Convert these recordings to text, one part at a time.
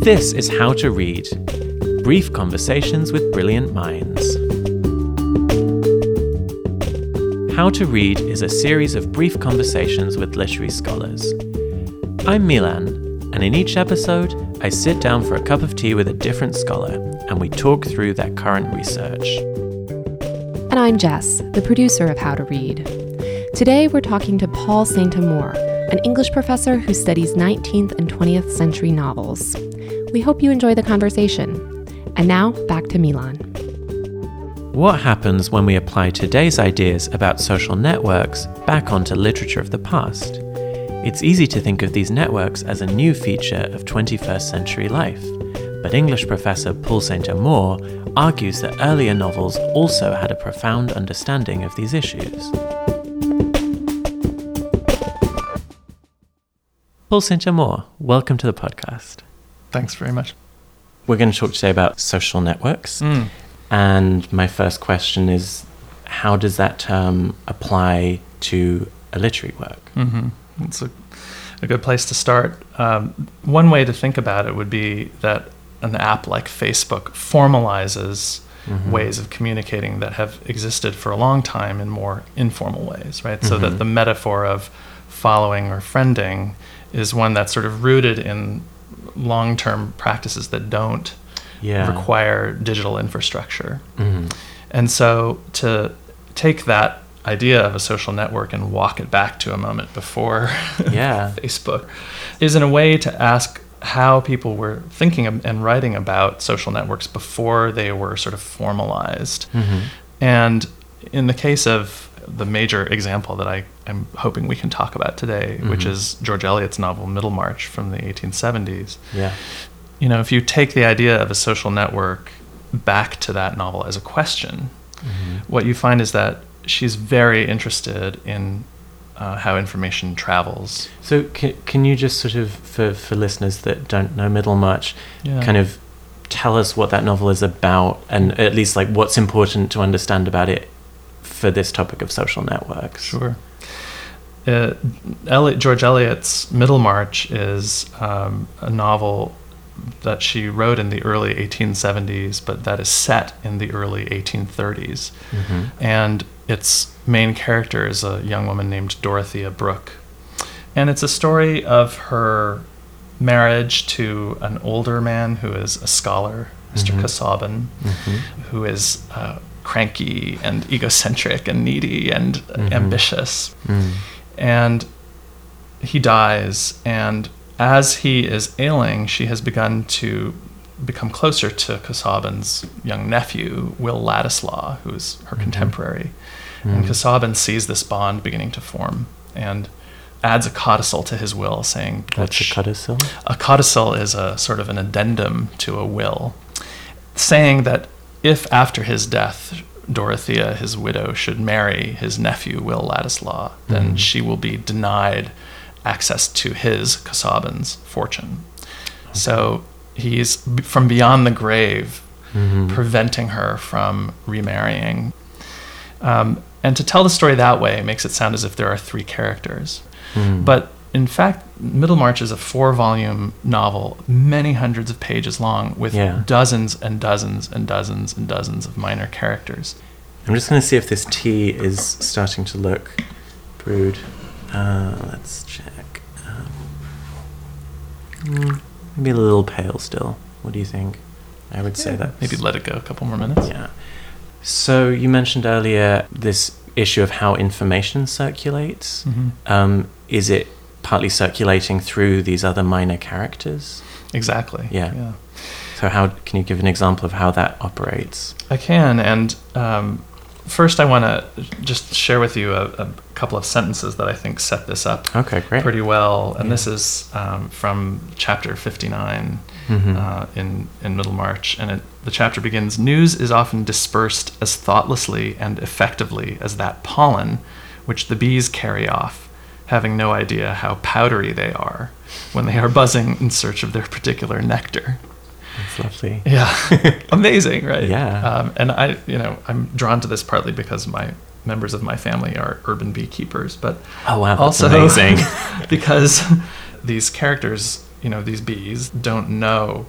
This is How to Read Brief Conversations with Brilliant Minds. How to Read is a series of brief conversations with literary scholars. I'm Milan, and in each episode, I sit down for a cup of tea with a different scholar and we talk through their current research. And I'm Jess, the producer of How to Read. Today, we're talking to Paul Saint Amour, an English professor who studies 19th and 20th century novels. We hope you enjoy the conversation. And now, back to Milan. What happens when we apply today's ideas about social networks back onto literature of the past? It's easy to think of these networks as a new feature of 21st century life, but English professor Paul Saint Amour argues that earlier novels also had a profound understanding of these issues. Paul Saint Amour, welcome to the podcast. Thanks very much. We're going to talk today about social networks. Mm. And my first question is how does that term apply to a literary work? hmm It's a, a good place to start. Um, one way to think about it would be that an app like Facebook formalizes Mhm. ways of communicating that have existed for a long time in more informal ways, right? So Mhm. that the metaphor of following or friending is one that's sort of rooted in long term practices that don't Yeah. require digital infrastructure. Mhm. And so to take that idea of a social network and walk it back to a moment before Yeah. Facebook is in a way to ask how people were thinking and writing about social networks before they were sort of formalized. Mhm. And in the case of the major example that I am hoping we can talk about today, which Mhm. is George Eliot's novel Middlemarch from the 1870s, Yeah. you know, if you take the idea of a social network back to that novel as a question, Mhm. what you find is that she's very interested in uh, how information travels. So can, can you just sort of, for, for listeners that don't know Middlemarch, Yeah. kind of tell us what that novel is about and at least like what's important to understand about it for this topic of social networks? Sure. Uh, George Eliot's Middlemarch is um, a novel that she wrote in the early 1870s, but that is set in the early 1830s. Mhm. and its main character is a young woman named Dorothea Brooke. And it's a story of her marriage to an older man who is a scholar, mister Mhm. Casaubon, Mhm. who is uh, cranky and egocentric and needy and Mhm. ambitious. Mm. And he dies, and as he is ailing, she has begun to become closer to Casaubon's young nephew, Will Ladislaw, who is her Mhm. contemporary. And Mm. Casaubon sees this bond beginning to form and adds a codicil to his will, saying that a codicil? a codicil is a sort of an addendum to a will, saying that if after his death Dorothea, his widow, should marry his nephew Will Ladislaw, then Mhm. she will be denied access to his Casaubon's fortune. So he's from beyond the grave Mhm. preventing her from remarrying. Um, and to tell the story that way makes it sound as if there are three characters. Mm. But in fact, Middlemarch is a four volume novel, many hundreds of pages long, with Yeah. dozens and dozens and dozens and dozens of minor characters. I'm just going to see if this tea is starting to look brewed. Uh, let's check. Um, maybe a little pale still. What do you think? I would say that Maybe let it go a couple more minutes. Yeah. So you mentioned earlier this issue of how information circulates. Mhm. Um, is it partly circulating through these other minor characters? Exactly. Yeah. yeah. So how can you give an example of how that operates? I can. And um, first, I want to just share with you a, a couple of sentences that I think set this up Okay, great. pretty well. And Yeah. this is um, from chapter 59 Mhm. uh, in, in Middlemarch. And it, the chapter begins News is often dispersed as thoughtlessly and effectively as that pollen which the bees carry off, having no idea how powdery they are when they are buzzing in search of their particular nectar. That's lovely. Yeah, amazing, right? Yeah. Um, and I, you know, I'm drawn to this partly because my members of my family are urban beekeepers, but Oh wow, also amazing. because these characters you know, these bees don't know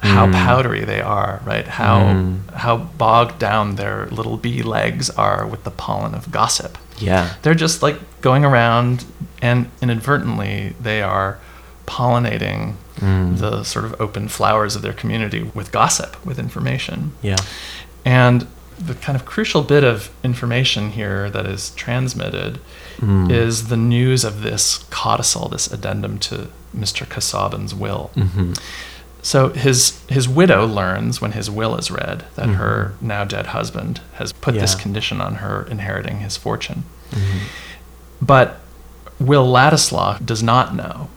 how Mm. powdery they are, right? How Mm. how bogged down their little bee legs are with the pollen of gossip. Yeah. They're just like going around and inadvertently they are pollinating Mm. the sort of open flowers of their community with gossip, with information. Yeah. And the kind of crucial bit of information here that is transmitted Mm. is the news of this codicil, this addendum to Mr. Casaubon's will. Mhm. So his his widow learns when his will is read that Mhm. her now dead husband has put this condition on her inheriting his fortune. Mhm. But Will Ladislaw does not know.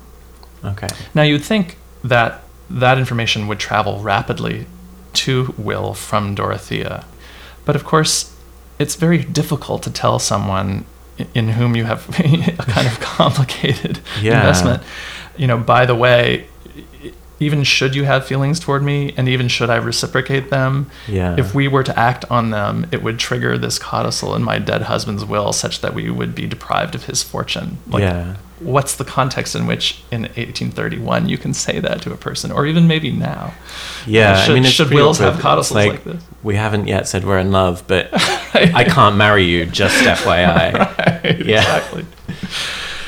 Okay. Now you'd think that that information would travel rapidly to Will from Dorothea. But of course, it's very difficult to tell someone in whom you have a kind of complicated Yeah. investment. You know, by the way, even should you have feelings toward me and even should I reciprocate them, Yeah. if we were to act on them, it would trigger this codicil in my dead husband's will such that we would be deprived of his fortune. Like, yeah. what's the context in which in 1831 you can say that to a person or even maybe now Yeah. should, I mean, should wills have codicils It's like, this We haven't yet said we're in love, but I can't marry you. Just FYI. right, Yeah. exactly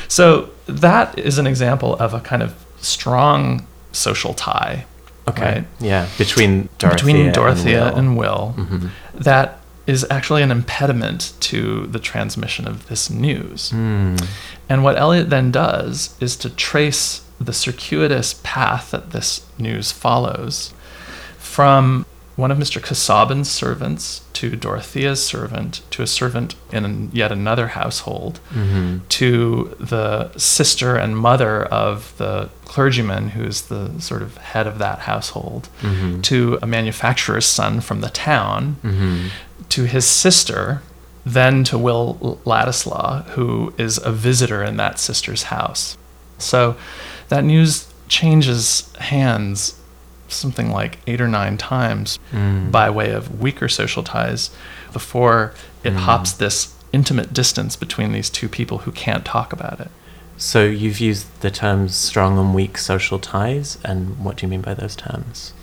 so that is an example of a kind of strong social tie Okay. Right. Yeah. Between Dorothea. between dorothea and and Will. will, Mhm. that is actually an impediment to the transmission of this news Mm. And what Eliot then does is to trace the circuitous path that this news follows from one of Mr. Casaubon's servants to Dorothea's servant to a servant in yet another household Mhm. to the sister and mother of the clergyman who's the sort of head of that household Mhm. to a manufacturer's son from the town Mhm. to his sister, then to Will Ladislaw, who is a visitor in that sister's house. So that news changes hands something like eight or nine times Mm. by way of weaker social ties before it Mm. hops this intimate distance between these two people who can't talk about it. So you've used the terms strong and weak social ties, and what do you mean by those terms?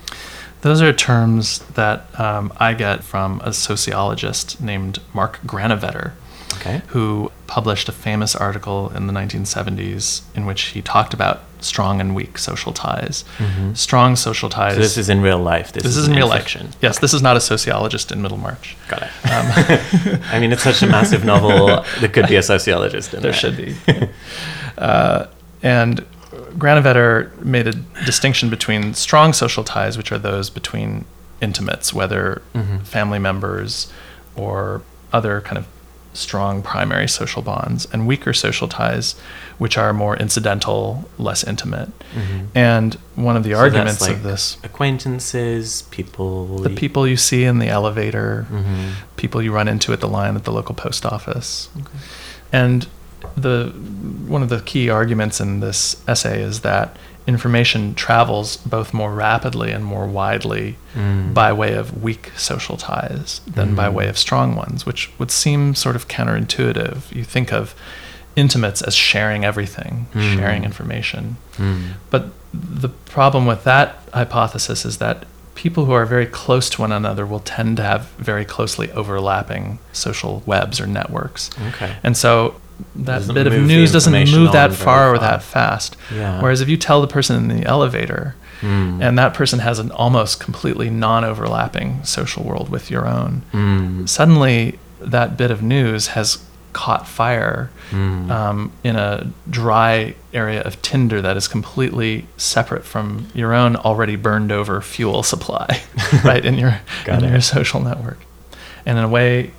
Those are terms that um, I get from a sociologist named Mark Granovetter, Okay. who published a famous article in the 1970s in which he talked about strong and weak social ties. Mhm. Strong social ties. So this is in real life. This, this is in real life. Yes, this is not a sociologist in Middlemarch. Got it. I mean, it's such a massive novel. There could be a sociologist in There there. should be. uh, and Granovetter made a distinction between strong social ties, which are those between intimates, whether Mhm. family members or other kind of strong primary social bonds, and weaker social ties, which are more incidental, less intimate. Mhm. And one of the So arguments like of this, acquaintances, people. the people you see in the elevator, Mhm. people you run into at the line at the local post office. And the one of the key arguments in this essay is that information travels both more rapidly and more widely Mm. by way of weak social ties than by Mhm. way of strong ones, which would seem sort of counterintuitive. You think of intimates as sharing everything, Mm. sharing information. Mm. But the problem with that hypothesis is that people who are very close to one another will tend to have very closely overlapping social webs or networks. Okay. And so that Doesn't bit of news doesn't move that far or that fast. Yeah. Whereas if you tell the person in the elevator, Mm. and that person has an almost completely non overlapping social world with your own, Mm. suddenly that bit of news has caught fire Mm. um, in a dry area of tinder that is completely separate from your own already burned over fuel supply, right in your in it. your social network. And in a way,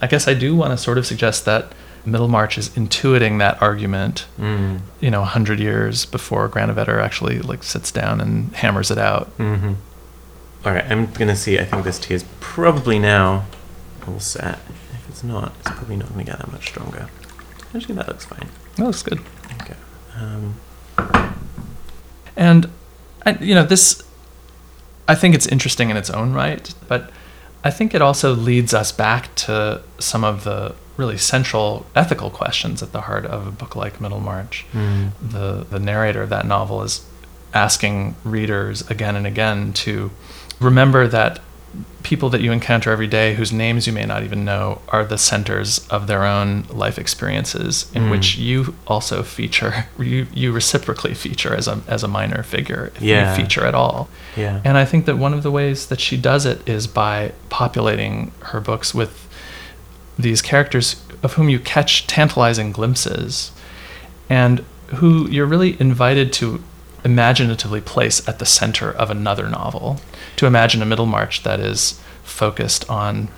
I guess I do want to sort of suggest that Middlemarch is intuiting that argument, Mm. you know, a hundred years before Granovetter actually like sits down and hammers it out. Mm-hmm. All right, I'm gonna see. I think this tea is probably now all set. If it's not, it's probably not gonna get that much stronger. Actually, that looks fine. That looks good. Okay. Um, And, I, you know, this, I think it's interesting in its own right, but I think it also leads us back to some of the really central ethical questions at the heart of a book like Middlemarch. mm. The, the narrator of that novel is asking readers again and again to remember that people that you encounter every day whose names you may not even know are the centers of their own life experiences in Mm. which you also feature you, you reciprocally feature as a as a minor figure if Yeah. you feature at all Yeah. and I think that one of the ways that she does it is by populating her books with these characters of whom you catch tantalizing glimpses and who you're really invited to imaginatively place at the center of another novel. To imagine a Middlemarch that is focused on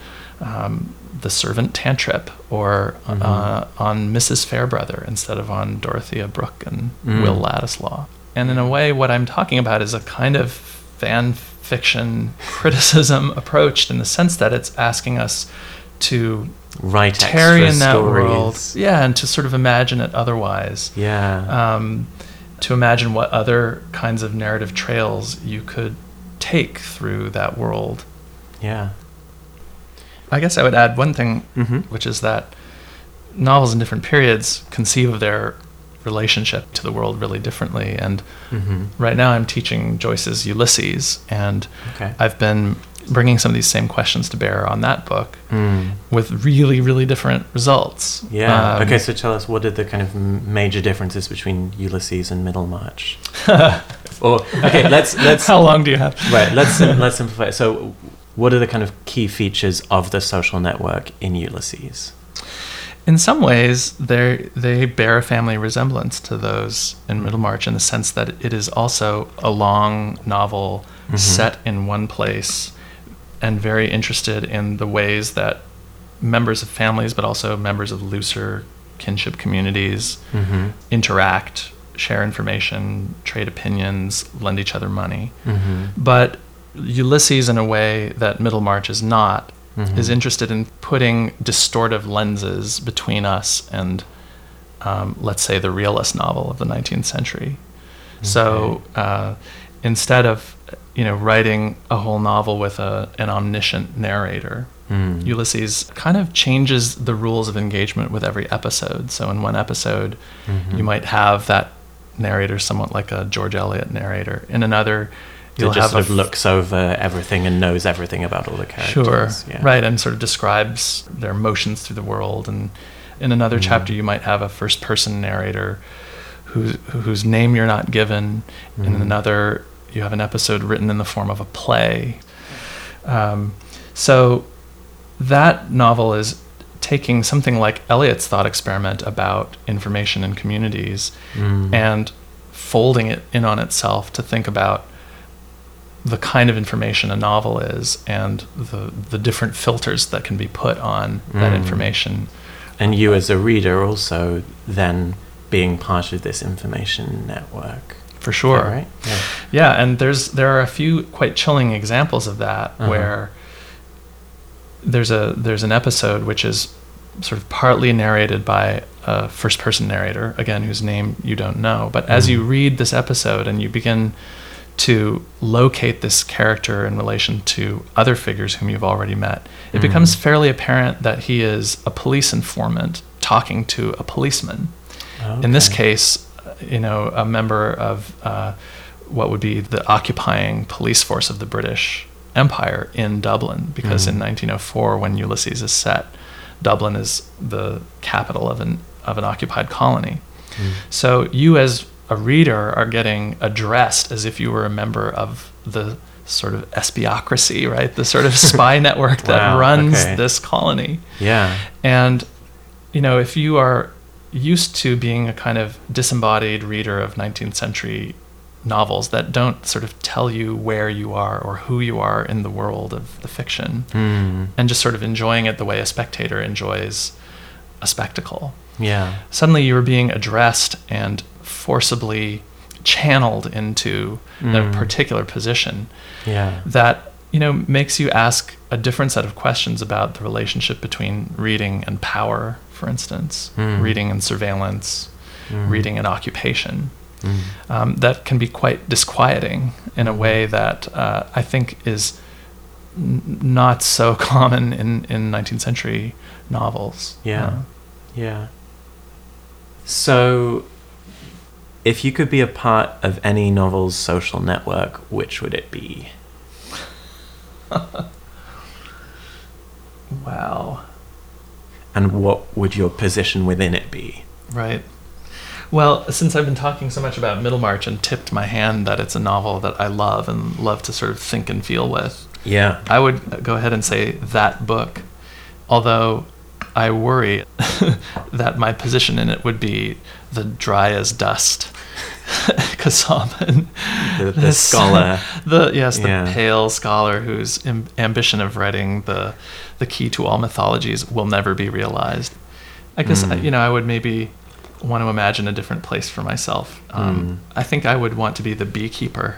um, the servant Tantrip or Mhm. uh, on Mrs. Farebrother instead of on Dorothea Brooke and Mm. Will Ladislaw. And in a way, what I'm talking about is a kind of fan fiction criticism approached in the sense that it's asking us to Write tarry extra in that stories. world, yeah, and to sort of imagine it otherwise. Yeah. Um, to imagine what other kinds of narrative trails you could take through that world. yeah. I guess I would add one thing, Mm-hmm. which is that novels in different periods conceive of their relationship to the world really differently. And Mm-hmm. right now I'm teaching Joyce's Ulysses, and Okay. I've been bringing some of these same questions to bear on that book Mm. with really, really different results. Yeah. Um, okay, so tell us what are the kind of major differences between Ulysses and Middlemarch? or okay, let's let's How long do you have? right. Let's let's simplify. So, what are the kind of key features of the social network in Ulysses? In some ways, they they bear a family resemblance to those in Middlemarch in the sense that it is also a long novel Mhm. set in one place and very interested in the ways that members of families, but also members of looser kinship communities, Mm-hmm. interact, share information, trade opinions, lend each other money. Mm-hmm. But Ulysses, in a way that Middlemarch is not, Mhm. is interested in putting distortive lenses between us and, um, let's say, the realist novel of the 19th century. So uh, instead of, you know, writing a whole novel with a, an omniscient narrator, Mm. Ulysses kind of changes the rules of engagement with every episode. So in one episode, Mhm. you might have that narrator somewhat like a George Eliot narrator. In another, you'll just have sort of looks over everything and knows everything about all the characters. Sure. Yeah. Right, and sort of describes their motions through the world. And in another Mm. chapter, you might have a first-person narrator whose whose name you're not given. In Mhm. another, you have an episode written in the form of a play. Um, so that novel is taking something like Eliot's thought experiment about information in communities Mm. and folding it in on itself to think about the kind of information a novel is and the the different filters that can be put on that Mm. information. and you as a reader also then being part of this information network. For sure. right? Yeah. Yeah, and there's there are a few quite chilling examples of that Uh-huh. where there's a there's an episode which is sort of partly narrated by a first person narrator again whose name you don't know but as you read this episode and you begin to locate this character in relation to other figures whom you've already met it Mhm. becomes fairly apparent that he is a police informant talking to a policeman in this case, you know, a member of uh, what would be the occupying police force of the British Empire in Dublin, because in Mhm. 1904, when Ulysses is set, Dublin is the capital of an of an occupied colony. Mm. So you, as a reader, are getting addressed as if you were a member of the sort of espiocracy, right? The sort of spy network that Wow, runs okay. this colony. Yeah. And, you know, if you are used to being a kind of disembodied reader of 19th century novels that don't sort of tell you where you are or who you are in the world of the fiction, Mm. and just sort of enjoying it the way a spectator enjoys a spectacle, Yeah. suddenly you are being addressed and forcibly channeled into a Mm. particular position Yeah. that you know makes you ask a different set of questions about the relationship between reading and power for instance Mm. reading and surveillance Mm. reading and occupation Mm. um, that can be quite disquieting in a way that uh, I think is n- not so common in, in 19th century novels. Yeah. Uh, Yeah. So If you could be a part of any novel's social network, which would it be? Wow. And what would your position within it be? Right. Well, since I've been talking so much about Middlemarch and tipped my hand that it's a novel that I love and love to sort of think and feel with, Yeah. I would go ahead and say that book. Although I worry that my position in it would be the dry as dust. Casaubon. The, the scholar. The yes, the Yeah. pale scholar whose Im- ambition of writing the the key to all mythologies will never be realized. I guess Mm. you know I would maybe want to imagine a different place for myself. Um, I think I would want to be the beekeeper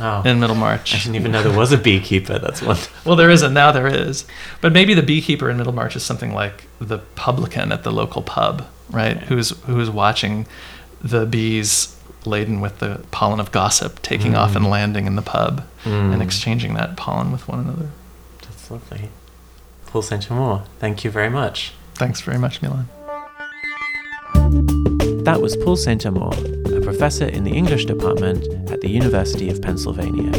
Oh. in Middlemarch. I didn't even know there was a beekeeper. That's one. Well, there isn't now. There is, but maybe the beekeeper in Middlemarch is something like the publican at the local pub, right? Who's who's watching the bees laden with the pollen of gossip taking off and landing in the pub and Mm. exchanging that pollen with one another. That's lovely. Paul Saint Amour, thank you very much. Thanks very much, Milan. That was Paul Saint Amour, a professor in the English department at the University of Pennsylvania.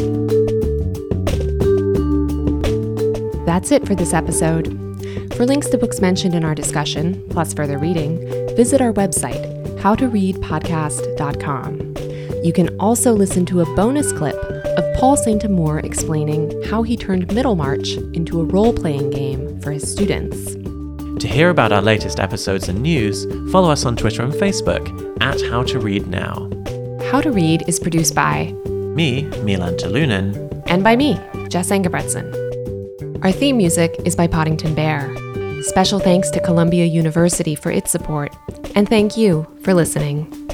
That's it for this episode. For links to books mentioned in our discussion, plus further reading, visit our website, howtoreadpodcast.com. You can also listen to a bonus clip of Paul St. Amour explaining how he turned Middlemarch into a role playing game for his students. To hear about our latest episodes and news, follow us on Twitter and Facebook at How to Read Now. How to Read is produced by, Me, Milan Terlunen, and by me, Jess Engebretson. Our theme music is by Poddington Bear. Special thanks to Columbia University for its support, and thank you for listening.